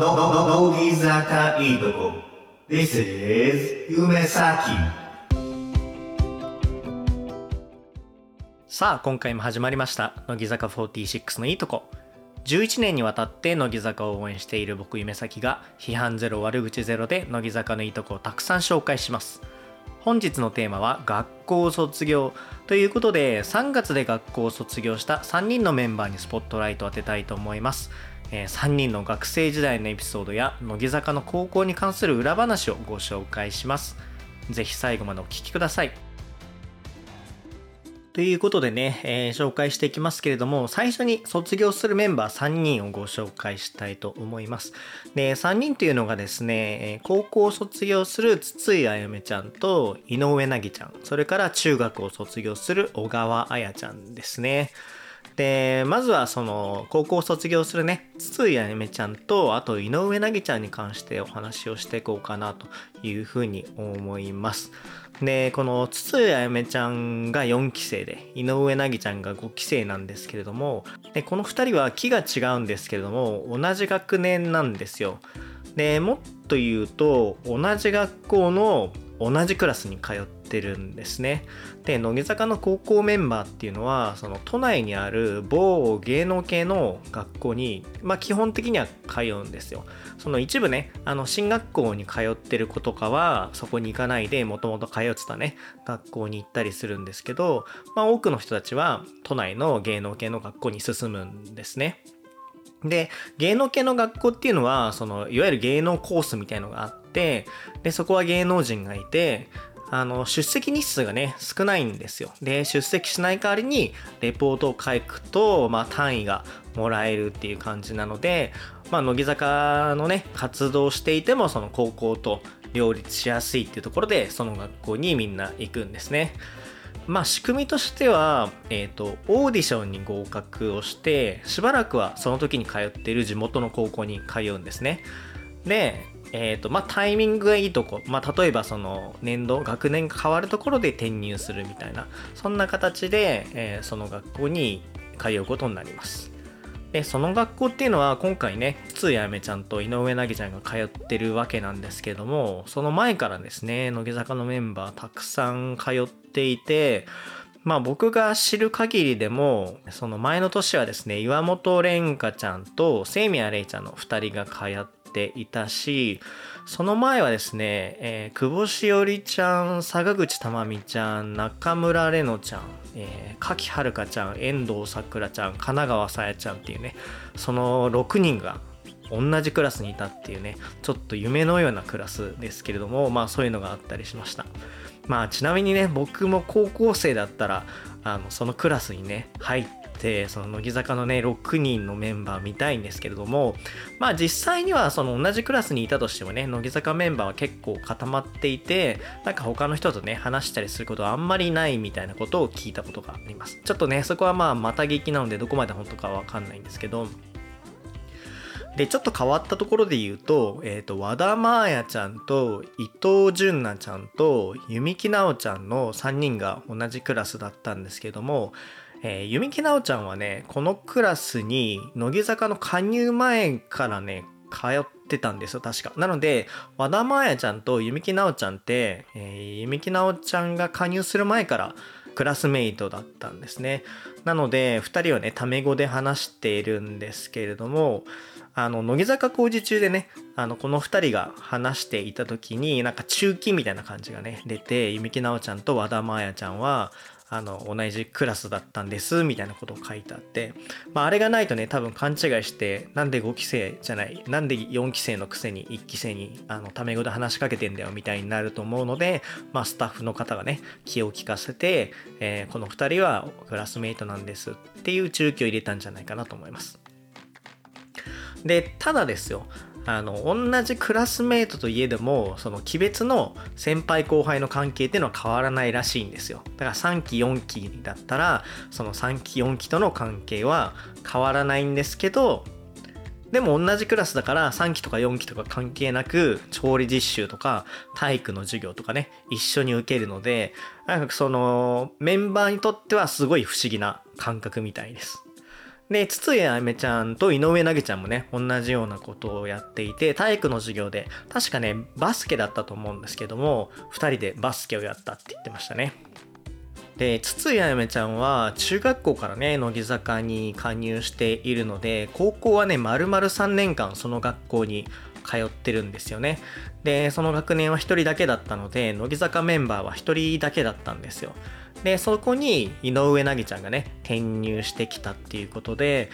の、の、の、乃木坂いいとこ。This is 夢咲。さあ今回も始まりました乃木坂46のいいとこ11年にわたって乃木坂を応援している僕夢咲が批判ゼロ悪口ゼロで乃木坂のいいとこをたくさん紹介します本日のテーマは学校卒業ということで3月で学校を卒業した3人のメンバーにスポットライトを当てたいと思いますえ3人の学生時代のエピソードや乃木坂の高校に関する裏話をご紹介しますぜひ最後までお聞きくださいということでね、えー紹介していきますけれども、最初に卒業するメンバー3人をご紹介したいと思います。で、3人というのがですね、高校を卒業する筒井あやめちゃんと井上凪ちゃん、それから中学を卒業する小川彩ちゃんですね。で、まずはその高校を卒業するね、筒井あやめちゃんと、あと井上凪ちゃんに関してお話をしていこうかなというふうに思います。で、この筒井あやめちゃんが4期生で、井上凪ちゃんが5期生なんですけれども、で、この2人は期が違うんですけれども、同じ学年なんですよ。で、もっと言うと、同じ学校の同じクラスに通ってるんですね。で、乃木坂の高校メンバーっていうのは、その都内にある某芸能系の学校に、まあ基本的には通うんですよ。その一部ね、あの、進学校に通ってる子とかは、そこに行かないで、もともと通ってたね、学校に行ったりするんですけど、まあ多くの人たちは、都内の芸能系の学校に進むんですね。で、芸能系の学校っていうのは、その、いわゆる芸能コースみたいのがあって、で、そこは芸能人がいて、あの、出席日数がね、少ないんですよ。で、出席しない代わりに、レポートを書くと、まあ、単位がもらえるっていう感じなので、まあ、乃木坂のね、活動していても、その高校と両立しやすいっていうところで、その学校にみんな行くんですね。まあ仕組みとしては、えっ、と、オーディションに合格をして、しばらくはその時に通っている地元の高校に通うんですね。で、えっ、と、まあタイミングがいいとこ、まあ例えばその年度、学年が変わるところで転入するみたいな、そんな形で、えーその学校に通うことになります。で、その学校っていうのは今回ね、筒やめちゃんと井上凪ちゃんが通ってるわけなんですけども、その前からですね、乃木坂のメンバーたくさん通っていて、まあ僕が知る限りでも、その前の年はですね、岩本蓮香ちゃんと清宮玲ちゃんの2人が通ってていたし、その前はですね、えー久保しおりちゃん、坂口珠美ちゃん、中村玲乃ちゃん、えー、柿はるかちゃん、遠藤さくらちゃん、神奈川さやちゃんっていうね、その6人が同じクラスにいたっていうね、ちょっと夢のようなクラスですけれども、まあそういうのがあったりしました。まあちなみにね、僕も高校生だったら、あの、そのクラスにね、入って、その乃木坂のね、6人のメンバー見たいんですけれども、まあ実際にはその同じクラスにいたとしてもね、乃木坂メンバーは結構固まっていて、なんか他の人とね、話したりすることはあんまりないみたいなことを聞いたことがあります。ちょっとね、そこはまあまた聞きなのでどこまで本当かわかんないんですけど、で、ちょっと変わったところで言うと、えっ、と、和田真彩ちゃんと伊藤純奈ちゃんと弓木奈緒ちゃんの3人が同じクラスだったんですけども、えー、弓木奈緒ちゃんはね、このクラスに乃木坂の加入前からね、通ってたんですよ、確か。なので、和田真彩ちゃんと弓木奈緒ちゃんって、えー、弓木奈緒ちゃんが加入する前からクラスメイトだったんですね。なので、2人はね、タメ語で話しているんですけれども、あの、乃木坂工事中でね、あの、この2人が話していた時に、なんか中期みたいな感じがね、出て、弓木奈緒ちゃんと和田真彩ちゃんは、あの、同じクラスだったんです、みたいなことを書いてあって、まあ、あれがないとね、多分勘違いして、なんで5期生じゃない、なんで4期生のくせに1期生に、あの、タメ語で話しかけてんだよ、みたいになると思うので、まあ、スタッフの方がね、気を利かせて、えーこの2人はクラスメイトなんですっていう中期を入れたんじゃないかなと思います。で、ただですよ、あの、同じクラスメイトといえども、その、鬼別の先輩後輩の関係っていうのは変わらないらしいんですよ。だから3期4期だったら、その3期4期との関係は変わらないんですけど、でも同じクラスだから3期とか4期とか関係なく調理実習とか体育の授業とかね一緒に受けるのでなんかそのメンバーにとってはすごい不思議な感覚みたいです。で、筒井あめちゃんと井上凪ちゃんもね、同じようなことをやっていて、体育の授業で、確かね、バスケだったと思うんですけども、2人でバスケをやったって言ってましたね。で、筒井あやめちゃんは中学校からね、乃木坂に加入しているので、高校はね、丸々3年間その学校に通ってるんですよね。で、その学年は1人だけだったので、乃木坂メンバーは1人だけだったんですよ。で、そこに井上凪ちゃんがね、転入してきたっていうことで、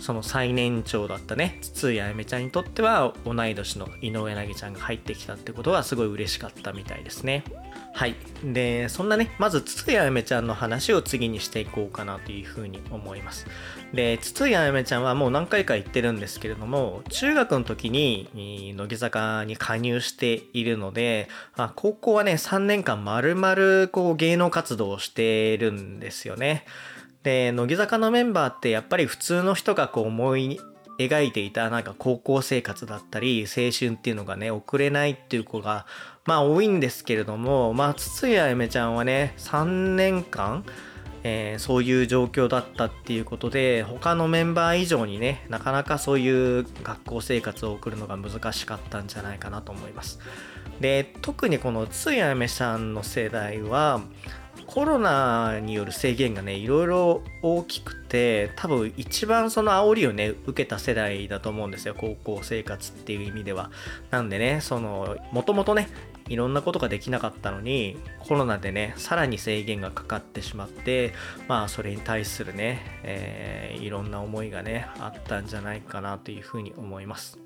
その最年長だったね、筒井あやめちゃんにとっては同い年の井上凪ちゃんが入ってきたってことはすごい嬉しかったみたいですね。はい。で、そんなね、まず筒井あやめちゃんの話を次にしていこうかなというふうに思います。で、筒井あやめちゃんはもう何回か言ってるんですけれども、中学の時に乃木坂に加入しているので、あ高校はね、3年間丸々こう芸能活動をしてるんですよね。で、乃木坂のメンバーってやっぱり普通の人がこう思い描いていたなんか高校生活だったり青春っていうのがね送れないっていう子がまあ多いんですけれどもまあ筒井あやめちゃんはね3年間えー、そういう状況だったっていうことで他のメンバー以上にねなかなかそういう学校生活を送るのが難しかったんじゃないかなと思います。で特にこのつやめさんの世代はコロナによる制限がねいろいろ大きくて多分一番その煽りをね受けた世代だと思うんですよ高校生活っていう意味では。なんでねそのもともとねいろんなことができなかったのにコロナでねさらに制限がかかってしまってまあそれに対するね、えー、いろんな思いがねあったんじゃないかなというふうに思います。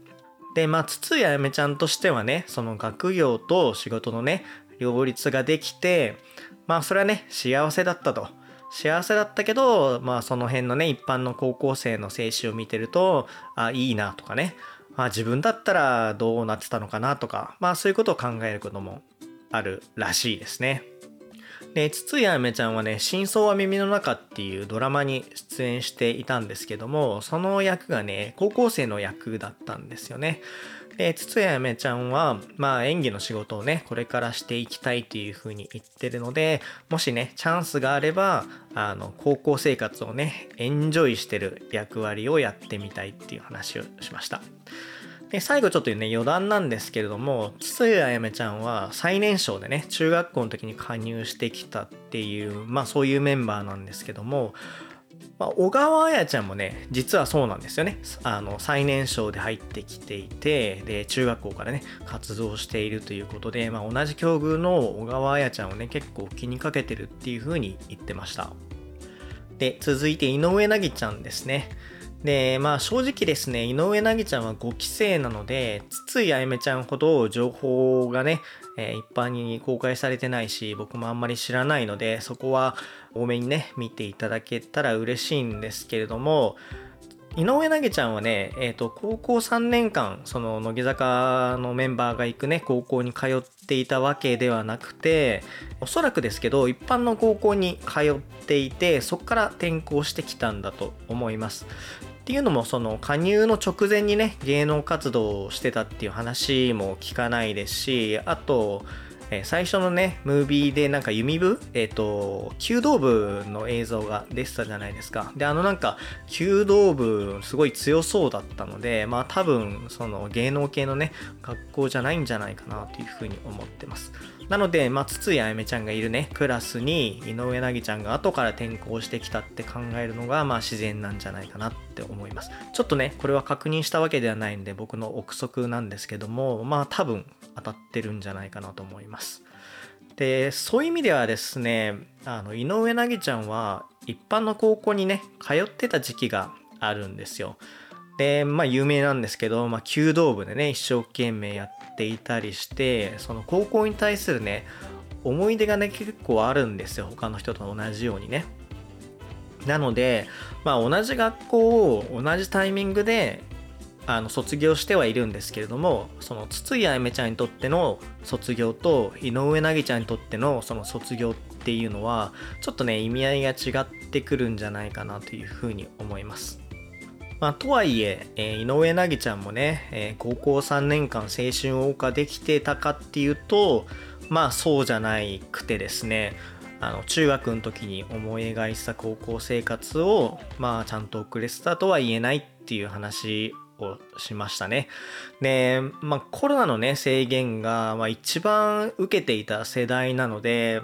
でまあ筒井あやめちゃんとしてはねその学業と仕事のね両立ができてまあそれはね、幸せだったと。幸せだったけど、まあその辺のね、一般の高校生の青春を見てると、あ、いいなとかね、まあ自分だったらどうなってたのかなとか、まあそういうことを考えることもあるらしいですね。で、筒井あめちゃんはね、真相は耳の中っていうドラマに出演していたんですけども、その役がね、高校生の役だったんですよね。で、筒谷めちゃんは、まあ演技の仕事をね、これからしていきたいっていうふうに言ってるので、もしね、チャンスがあれば、あの、高校生活をね、エンジョイしてる役割をやってみたいっていう話をしました。で、最後ちょっとね、余談なんですけれども、筒谷あやめちゃんは最年少でね、中学校の時に加入してきたっていう、まあそういうメンバーなんですけども、まあ、小川彩ちゃんもね実はそうなんですよね。あの最年少で入ってきていてで中学校からね活動しているということで、まあ、同じ境遇の小川彩ちゃんをね結構気にかけてるっていうふうに言ってました。で続いて井上凪ちゃんですね。でまあ正直ですね井上凪ちゃんは5期生なので筒井あゆめちゃんほど情報がねえー、一般に公開されてないし、僕もあんまり知らないので、そこは多めにね、見ていただけたら嬉しいんですけれども、井上凪ちゃんはね、えっ、ー、と、高校3年間、その、乃木坂のメンバーが行くね、高校に通っていたわけではなくて、おそらくですけど、一般の高校に通っていて、そこから転校してきたんだと思います。っていうのもその加入の直前にね芸能活動をしてたっていう話も聞かないですしあとえ最初のね、ムービーでなんか弓部えっ、ー、と、弓道部の映像が出てたじゃないですか。で、あのなんか、弓道部すごい強そうだったので、まあ多分、その芸能系のね、学校じゃないんじゃないかなというふうに思ってます。なので、まあ、筒井あやめちゃんがいるね、クラスに井上凪ちゃんが後から転校してきたって考えるのが、まあ、自然なんじゃないかなって思います。ちょっとね、これは確認したわけではないんで、僕の憶測なんですけども、まあ、多分当たってるんじゃないかなと思います。で、そういう意味ではですね、あの、井上凪ちゃんは一般の高校にね、通ってた時期があるんですよ。で、まあ有名なんですけど、まあ弓道部でね、一生懸命やってていたりしてその高校に対するね思い出がね結構あるんですよ。他の人と同じようにね。なのでまあ同じ学校を同じタイミングであの卒業してはいるんですけれどもその筒井あやめちゃんにとっての卒業と井上凪ちゃんにとってのその卒業っていうのはちょっとね意味合いが違ってくるんじゃないかなというふうに思います。まあ、とはいええ、井上凪ちゃんもね、え、高校3年間青春を謳歌できてたかっていうとまあそうじゃないくてですねあの中学の時に思い描いてた高校生活をまあちゃんと送れてたとは言えないっていう話をしましたね。で、まあコロナのね制限が、まあ、一番受けていた世代なので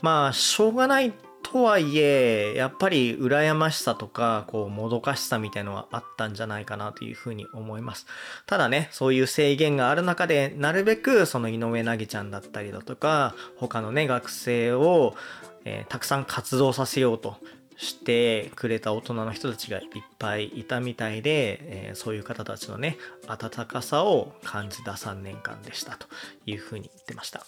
まあしょうがないとはいえやっぱり羨ましさとかこうもどかしさみたいのはあったんじゃないかなというふうに思います。ただねそういう制限がある中でなるべくその井上凪ちゃんだったりだとか他のね学生を、えー、たくさん活動させようとしてくれた大人の人たちがいっぱいいたみたいで、えー、そういう方たちのね温かさを感じた3年間でしたというふうに言ってました。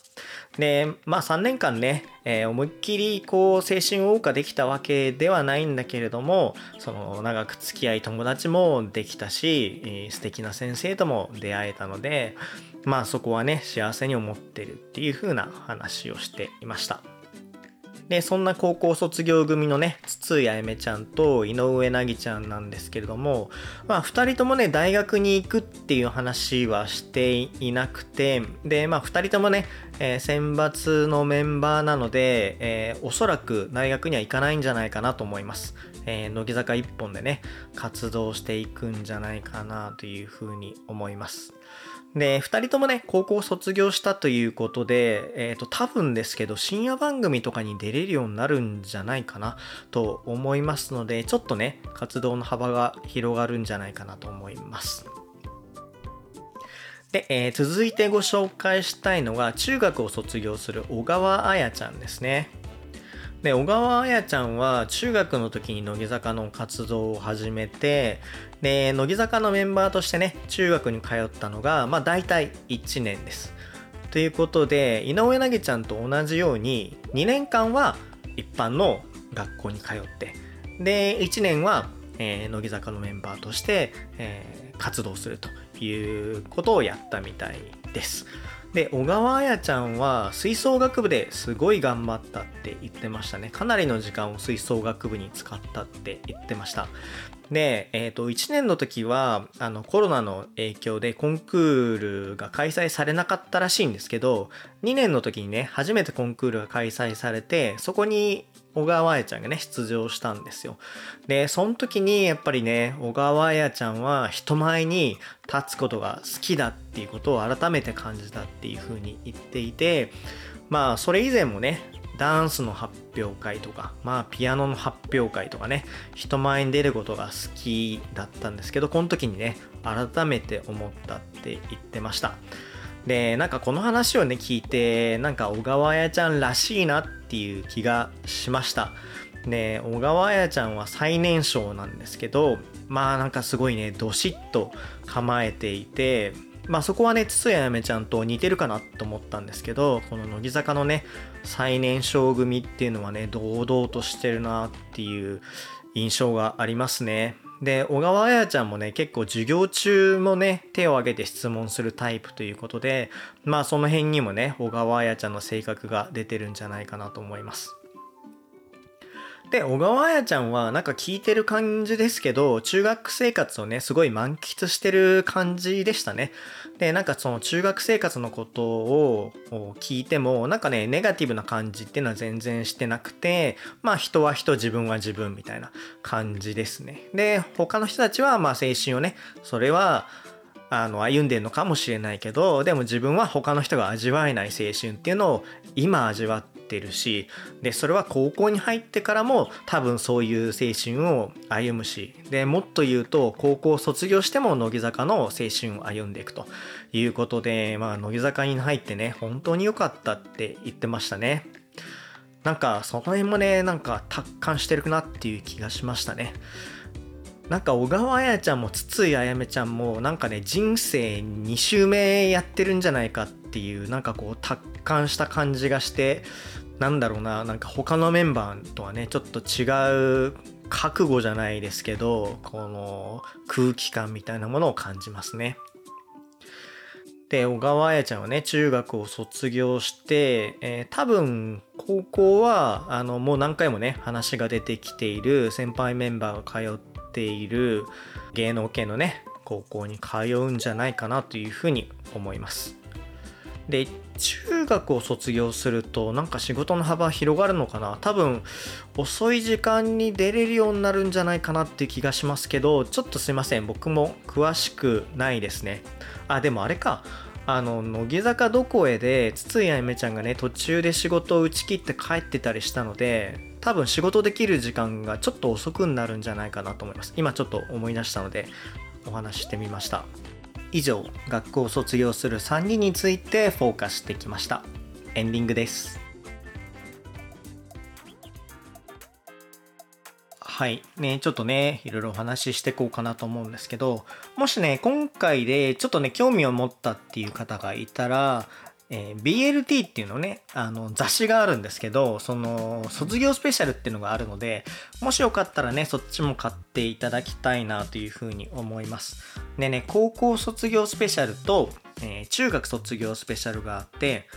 でまあ3年間ね、えー、思いっきりこう青春を謳歌できたわけではないんだけれどもその長く付き合い友達もできたし、えー、素敵な先生とも出会えたのでまあそこはね幸せに思ってるっていう風な話をしていました。でそんな高校卒業組のね筒井あやめちゃんと井上凪ちゃんなんですけれどもまあ2人ともね大学に行くっていう話はしていなくてでまあ2人ともね、えー、選抜のメンバーなので、えー、おそらく大学には行かないんじゃないかなと思います、えー、乃木坂一本でね活動していくんじゃないかなというふうに思います。で、二人ともね、高校卒業したということで、えっ、ー、と、多分ですけど、深夜番組とかに出れるようになるんじゃないかなと思いますので、ちょっとね、活動の幅が広がるんじゃないかなと思います。で、えー、続いてご紹介したいのが、中学を卒業する小川彩ちゃんですね。で小川彩ちゃんは中学の時に乃木坂の活動を始めてで乃木坂のメンバーとしてね中学に通ったのがまあ大体1年です。ということで井上凪ちゃんと同じように2年間は一般の学校に通ってで1年は、えー、乃木坂のメンバーとして、えー、活動するということをやったみたいです。で小川彩ちゃんは吹奏楽部ですごい頑張ったって言ってましたね。かなりの時間を吹奏楽部に使ったって言ってました。で、えっ、ー、と1年の時はあのコロナの影響でコンクールが開催されなかったらしいんですけど2年の時にね初めてコンクールが開催されてそこに小川彩ちゃんがね、出場したんですよ。で、その時にやっぱりね、小川彩ちゃんは人前に立つことが好きだっていうことを改めて感じたっていうふうに言っていて、まあ、それ以前もね、ダンスの発表会とか、まあ、ピアノの発表会とかね、人前に出ることが好きだったんですけど、この時にね、改めて思ったって言ってました。で、なんかこの話をね、聞いて、なんか小川彩ちゃんらしいなっていう気がしました。で、小川彩ちゃんは最年少なんですけど、まあなんかすごいね、どしっと構えていて、まあそこはね、筒谷やめちゃんと似てるかなと思ったんですけど、この乃木坂のね、最年少組っていうのはね、堂々としてるなっていう印象がありますね。で、小川彩ちゃんもね、結構授業中もね、手を挙げて質問するタイプということで、まあその辺にもね、小川彩ちゃんの性格が出てるんじゃないかなと思います。で、小川彩ちゃんはなんか聞いてる感じですけど、中学生活をね、すごい満喫してる感じでしたね。で、なんかその中学生活のことを聞いても、なんかね、ネガティブな感じっていうのは全然してなくて、まあ人は人、自分は自分みたいな感じですね。で、他の人たちはまあ青春をね、それは、あの歩んでるのかもしれないけどでも自分は他の人が味わえない青春っていうのを今味わってるしでそれは高校に入ってからも多分そういう青春を歩むしでもっと言うと高校卒業しても乃木坂の青春を歩んでいくということで、まあ、乃木坂に入ってね本当に良かったって言ってましたね。なんかその辺もねなんか達観してるなっていう気がしましたね。なんか小川彩ちゃんも筒井あやめちゃんもなんかね人生2周目やってるんじゃないかってていうなんかこう達観した感じがしてなんだろうななんか他のメンバーとはねちょっと違う覚悟じゃないですけどこの空気感みたいなものを感じますね。で小川彩ちゃんはね中学を卒業して、えー、多分高校はあのもう何回もね話が出てきている先輩メンバーが通っている芸能系のね高校に通うんじゃないかなというふうに思います。で中学を卒業するとなんか仕事の幅広がるのかな？多分遅い時間に出れるようになるんじゃないかなっていう気がしますけどちょっとすいません。僕も詳しくないですね。あでもあれか。あの乃木坂どこへで筒井あゆめちゃんがね途中で仕事を打ち切って帰ってたりしたので多分仕事できる時間がちょっと遅くなるんじゃないかなと思います。今ちょっと思い出したのでお話ししてみました。以上学校を卒業する3人についてフォーカスしてきました。エンディングです。はい。ねちょっとねいろいろお話ししていこうかなと思うんですけどもしね今回でちょっとね興味を持ったっていう方がいたらえー、BLT っていうのね、あの雑誌があるんですけど、その卒業スペシャルっていうのがあるので、もしよかったらね、そっちも買っていただきたいなというふうに思います。でね、高校卒業スペシャルと、えー、中学卒業スペシャルがあって、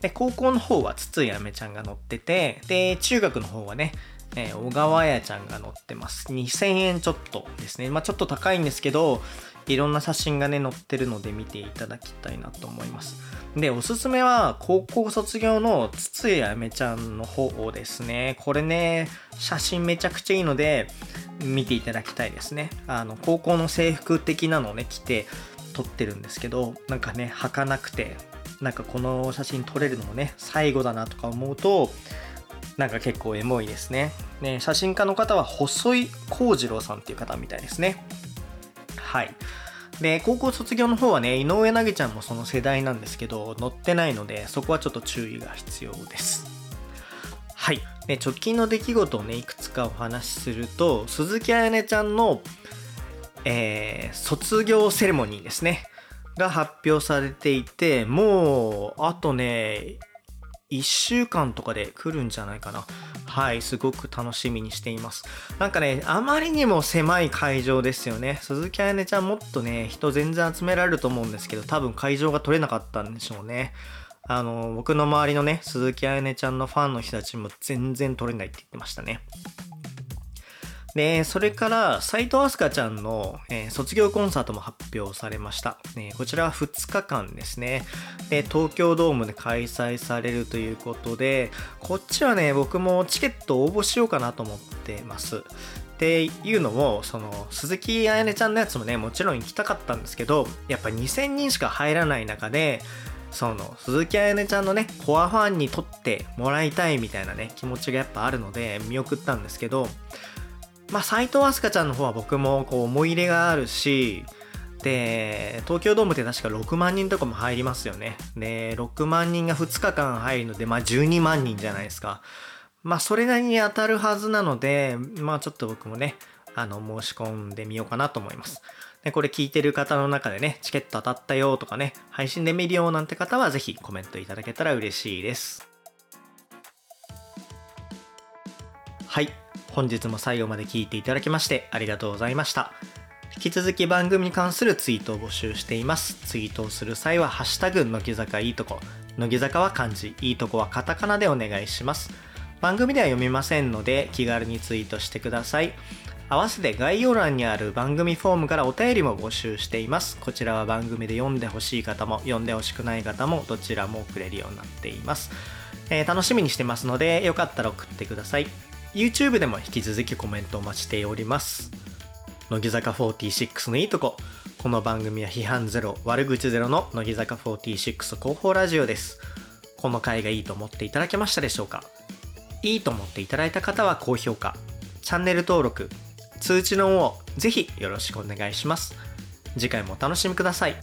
で、高校の方は筒井あめちゃんが乗ってて、で、中学の方はね、えー、小川彩ちゃんが乗ってます。2000円ちょっとですね。まあちょっと高いんですけど、いろんな写真がね、載ってるので見ていただきたいなと思います。で、おすすめは、高校卒業の筒井あめちゃんの方ですね。これね、写真めちゃくちゃいいので、見ていただきたいですね。あの、高校の制服的なのをね、着て撮ってるんですけど、なんかね、履かなくて、なんかこの写真撮れるのもね、最後だなとか思うと、なんか結構エモいですね。ね、写真家の方は細井幸次郎さんっていう方みたいですね。はい。で、高校卒業の方はね、井上凪ちゃんもその世代なんですけど、乗ってないので、そこはちょっと注意が必要です。はい。で、直近の出来事をね、いくつかお話しすると、鈴木彩音ちゃんの、えー、卒業セレモニーですね。が発表されていて、もう、あとね、1週間とかで来るんじゃないかな。はい、すごく楽しみにしています。なんかね、あまりにも狭い会場ですよね。鈴木彩音ちゃんもっとね、人全然集められると思うんですけど、多分会場が取れなかったんでしょうね。あの、僕の周りのね、鈴木彩音ちゃんのファンの人たちも全然取れないって言ってましたね。で、それから、斎藤飛鳥ちゃんの、えー、卒業コンサートも発表されました。ね、こちらは2日間ですねで。東京ドームで開催されるということで、こっちはね、僕もチケット応募しようかなと思ってます。っていうのも、その、鈴木彩音ちゃんのやつもね、もちろん行きたかったんですけど、やっぱ2000人しか入らない中で、その鈴木彩音ちゃんのねコアファンにとってもらいたいみたいなね気持ちがやっぱあるので見送ったんですけどまあ、斎藤飛鳥ちゃんの方は僕もこう思い入れがあるし、で、東京ドームって確か6万人とかも入りますよね。で、6万人が2日間入るので、まあ12万人じゃないですか。まあそれなりに当たるはずなので、まあちょっと僕もね、あの、申し込んでみようかなと思います。で、これ聞いてる方の中でね、チケット当たったよとかね、配信で見るよなんて方はぜひコメントいただけたら嬉しいです。はい。本日も最後まで聞いていただきましてありがとうございました。引き続き番組に関するツイートを募集しています。ツイートをする際は、ハッシュタグ、乃木坂いいとこ。乃木坂は漢字、いいとこはカタカナでお願いします。番組では読みませんので、気軽にツイートしてください。合わせて概要欄にある番組フォームからお便りも募集しています。こちらは番組で読んでほしい方も、読んでほしくない方も、どちらも送れるようになっています。えー、楽しみにしてますので、よかったら送ってください。YouTube でも引き続きコメントお待ちしております。乃木坂46のいいとこ。この番組は批判ゼロ、悪口ゼロの乃木坂46広報ラジオです。この回がいいと思っていただけましたでしょうか？いいと思っていただいた方は高評価、チャンネル登録、通知のオンをぜひよろしくお願いします。次回もお楽しみください。